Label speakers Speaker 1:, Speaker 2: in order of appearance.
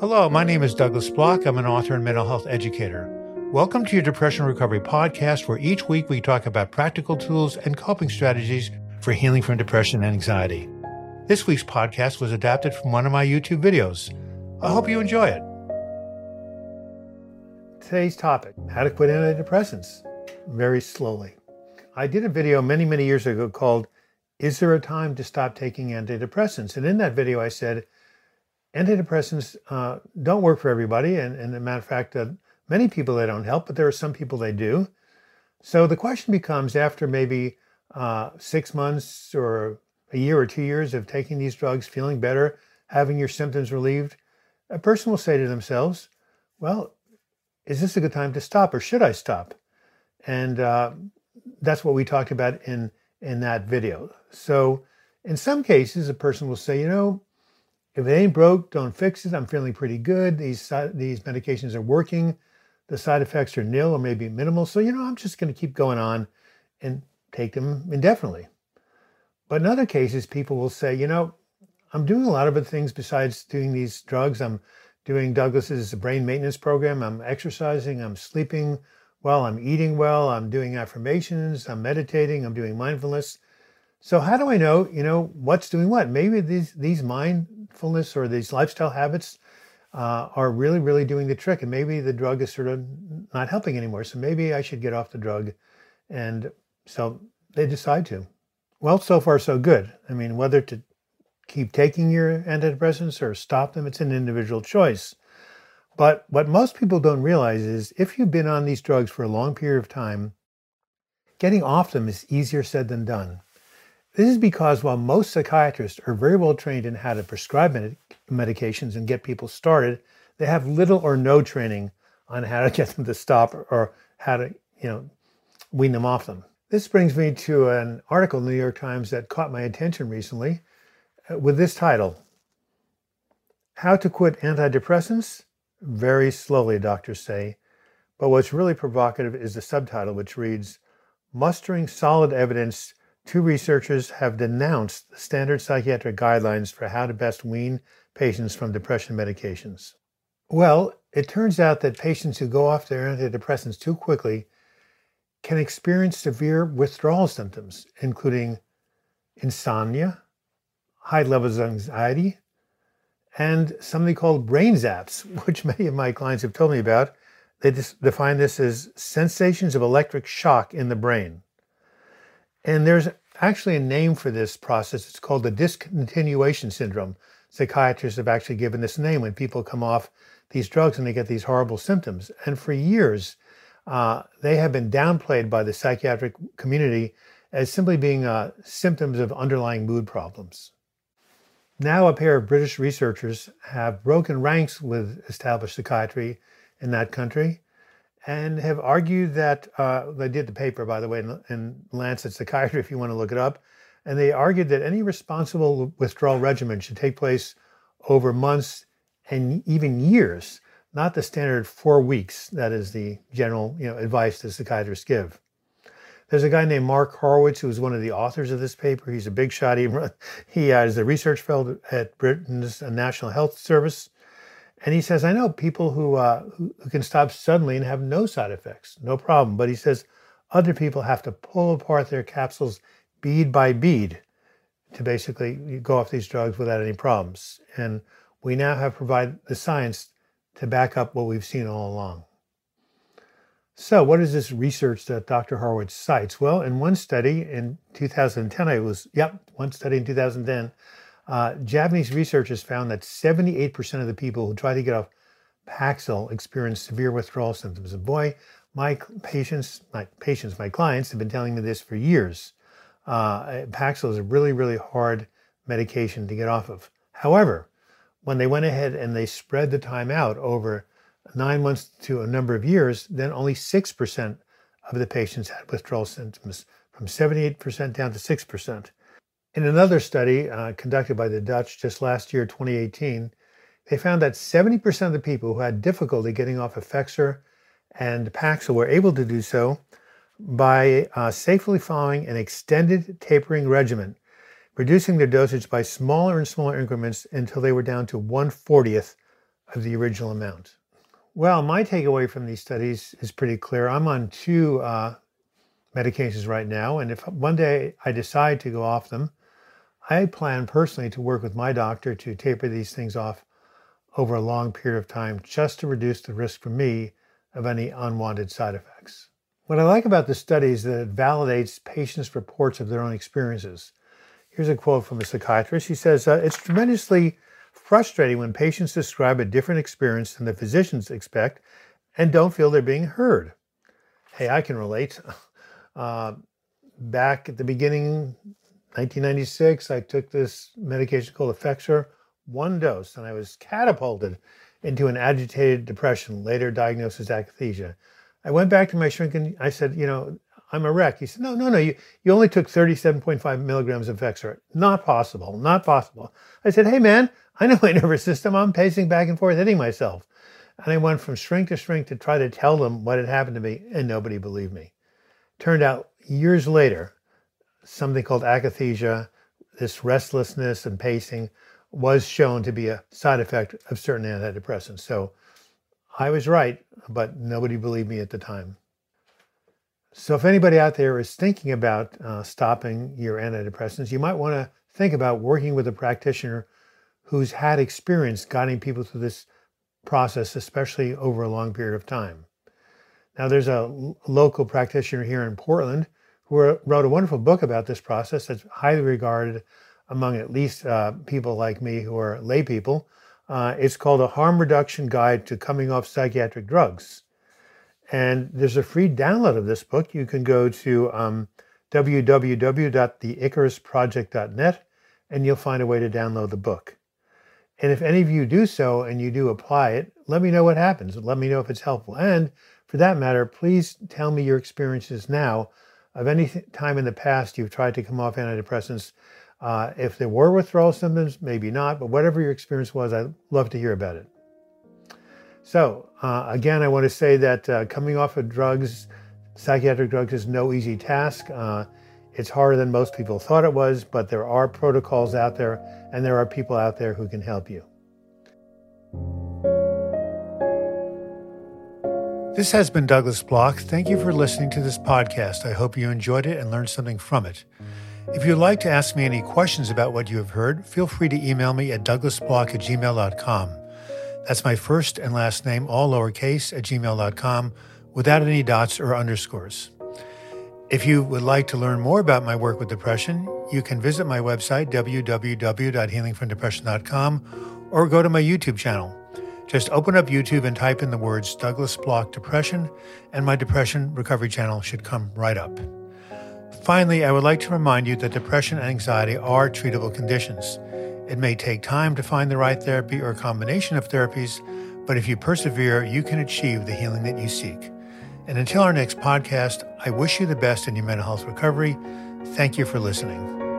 Speaker 1: Hello, my name is Douglas Bloch. I'm an author and mental health educator. Welcome to your Depression Recovery Podcast, where each week we talk about practical tools and coping strategies for healing from depression and anxiety. This week's podcast was adapted from one of my YouTube videos. I hope you enjoy it. Today's topic how to quit antidepressants very slowly. I did a video many, many years ago called Is There a Time to Stop Taking Antidepressants? And in that video, I said antidepressants uh, don't work for everybody. And, and, a matter of fact, uh, many people they don't help, but there are some people they do. So the question becomes after maybe uh, six months or a year or two years of taking these drugs, feeling better, having your symptoms relieved, a person will say to themselves, well, is this a good time to stop or should I stop? And uh, that's what we talked about in, in that video. So in some cases, a person will say, you know, if it ain't broke, don't fix it. I'm feeling pretty good. These, these medications are working. The side effects are nil or maybe minimal. So, you know, I'm just going to keep going on and take them indefinitely. But in other cases, people will say, you know, I'm doing a lot of other things besides doing these drugs. I'm doing Douglas's brain maintenance program. I'm exercising. I'm sleeping well. I'm eating well. I'm doing affirmations. I'm meditating. I'm doing mindfulness. So how do I know, you know, what's doing what? Maybe these these mindfulness or these lifestyle habits uh, are really, really doing the trick, and maybe the drug is sort of not helping anymore. So maybe I should get off the drug, and so they decide to. Well, so far so good. I mean, whether to keep taking your antidepressants or stop them, it's an individual choice. But what most people don't realize is if you've been on these drugs for a long period of time, getting off them is easier said than done. This is because while most psychiatrists are very well trained in how to prescribe med- medications and get people started, they have little or no training on how to get them to stop or how to, you know, wean them off them. This brings me to an article in the New York Times that caught my attention recently uh, with this title How to Quit Antidepressants? Very slowly, doctors say. But what's really provocative is the subtitle, which reads Mustering Solid Evidence two researchers have denounced the standard psychiatric guidelines for how to best wean patients from depression medications. Well, it turns out that patients who go off their antidepressants too quickly can experience severe withdrawal symptoms, including insomnia, high levels of anxiety, and something called brain zaps, which many of my clients have told me about. They define this as sensations of electric shock in the brain. And there's actually a name for this process. It's called the discontinuation syndrome. Psychiatrists have actually given this name when people come off these drugs and they get these horrible symptoms. And for years, uh, they have been downplayed by the psychiatric community as simply being uh, symptoms of underlying mood problems. Now, a pair of British researchers have broken ranks with established psychiatry in that country and have argued that uh, they did the paper, by the way, in, in, Lancet Psychiatry, if you want to look it up. And they argued that any responsible withdrawal regimen should take place over months and even years, not the standard four weeks. That is the general you know, advice that psychiatrists give. There's a guy named Mark Horowitz who is one of the authors of this paper. He's a big shot. He, he is a research fellow at Britain's National Health Service. And he says, I know people who, uh, who, can stop suddenly and have no side effects, no problem. But he says other people have to pull apart their capsules bead by bead to basically go off these drugs without any problems. And we now have provided the science to back up what we've seen all along. So, what is this research that Dr. Horowitz cites? Well, in one study in 2010, I was, yep, one study in 2010, uh, Japanese researchers found that 78% of the people who try to get off Paxil experience severe withdrawal symptoms. And boy, my patients, my patients, my clients have been telling me this for years. Uh, Paxil is a really, really hard medication to get off of. However, when they went ahead and they spread the time out over nine months to a number of years, then only 6% of the patients had withdrawal symptoms, from 78% down to 6%. In another study uh, conducted by the Dutch just last year, 2018, they found that 70% of the people who had difficulty getting off Effexor and Paxil were able to do so by uh, safely following an extended tapering regimen, reducing their dosage by smaller and smaller increments until they were down to 140th of the original amount. Well, my takeaway from these studies is pretty clear. I'm on two uh, medications right now, and if one day I decide to go off them, I plan personally to work with my doctor to taper these things off over a long period of time just to reduce the risk for me of any unwanted side effects. What I like about the study is that it validates patients' reports of their own experiences. Here's a quote from a psychiatrist. He says, uh, It's tremendously frustrating when patients describe a different experience than the physicians expect and don't feel they're being heard. Hey, I can relate. Uh, back at the beginning, 1996, I took this medication called Effexor, one dose, and I was catapulted into an agitated depression, later diagnosed as akathisia. I went back to my shrink and I said, you know, I'm a wreck. He said, no, no, no, you, you only took 37.5 milligrams of Effexor. Not possible, not possible. I said, hey, man, I know my nervous system. I'm pacing back and forth, hitting myself. And I went from shrink to shrink to try to tell them what had happened to me, and nobody believed me. Turned out years later, something called akathisia, this restlessness and pacing, was shown to be a side effect of certain antidepressants. So I was right, but nobody believed me at the time. So if anybody out there is thinking about uh, stopping your antidepressants, you might want to think about working with a practitioner who's had experience guiding people through this process, especially over a long period of time. Now, there's a local practitioner here in Portland who wrote a wonderful book about this process that's highly regarded among at least uh, people like me who are lay people. Uh, it's called A Harm Reduction Guide to Coming Off Psychiatric Drugs. And there's a free download of this book. You can go to um, www.theicarusproject.net and you'll find a way to download the book. And if any of you do so and you do apply it, let me know what happens. Let me know if it's helpful. And for that matter, please tell me your experiences now of any time in the past you've tried to come off antidepressants. Uh, if there were withdrawal symptoms, maybe not, but whatever your experience was, I'd love to hear about it. So, uh, again, I want to say that uh, coming off of drugs, psychiatric drugs, is no easy task. Uh, it's harder than most people thought it was, but there are protocols out there and there are people out there who can help you. This has been Douglas Bloch. Thank you for listening to this podcast. I hope you enjoyed it and learned something from it. If you'd like to ask me any questions about what you have heard, feel free to email me at douglasbloch at gmail.com. That's my first and last name, all lowercase, at gmail.com, without any dots or underscores. If you would like to learn more about my work with depression, you can visit my website, www.healingfromdepression.com, or go to my YouTube channel. Just open up YouTube and type in the words Douglas Bloch Depression, and my depression recovery channel should come right up. Finally, I would like to remind you that depression and anxiety are treatable conditions. It may take time to find the right therapy or combination of therapies, but if you persevere, you can achieve the healing that you seek. And until our next podcast, I wish you the best in your mental health recovery. Thank you for listening.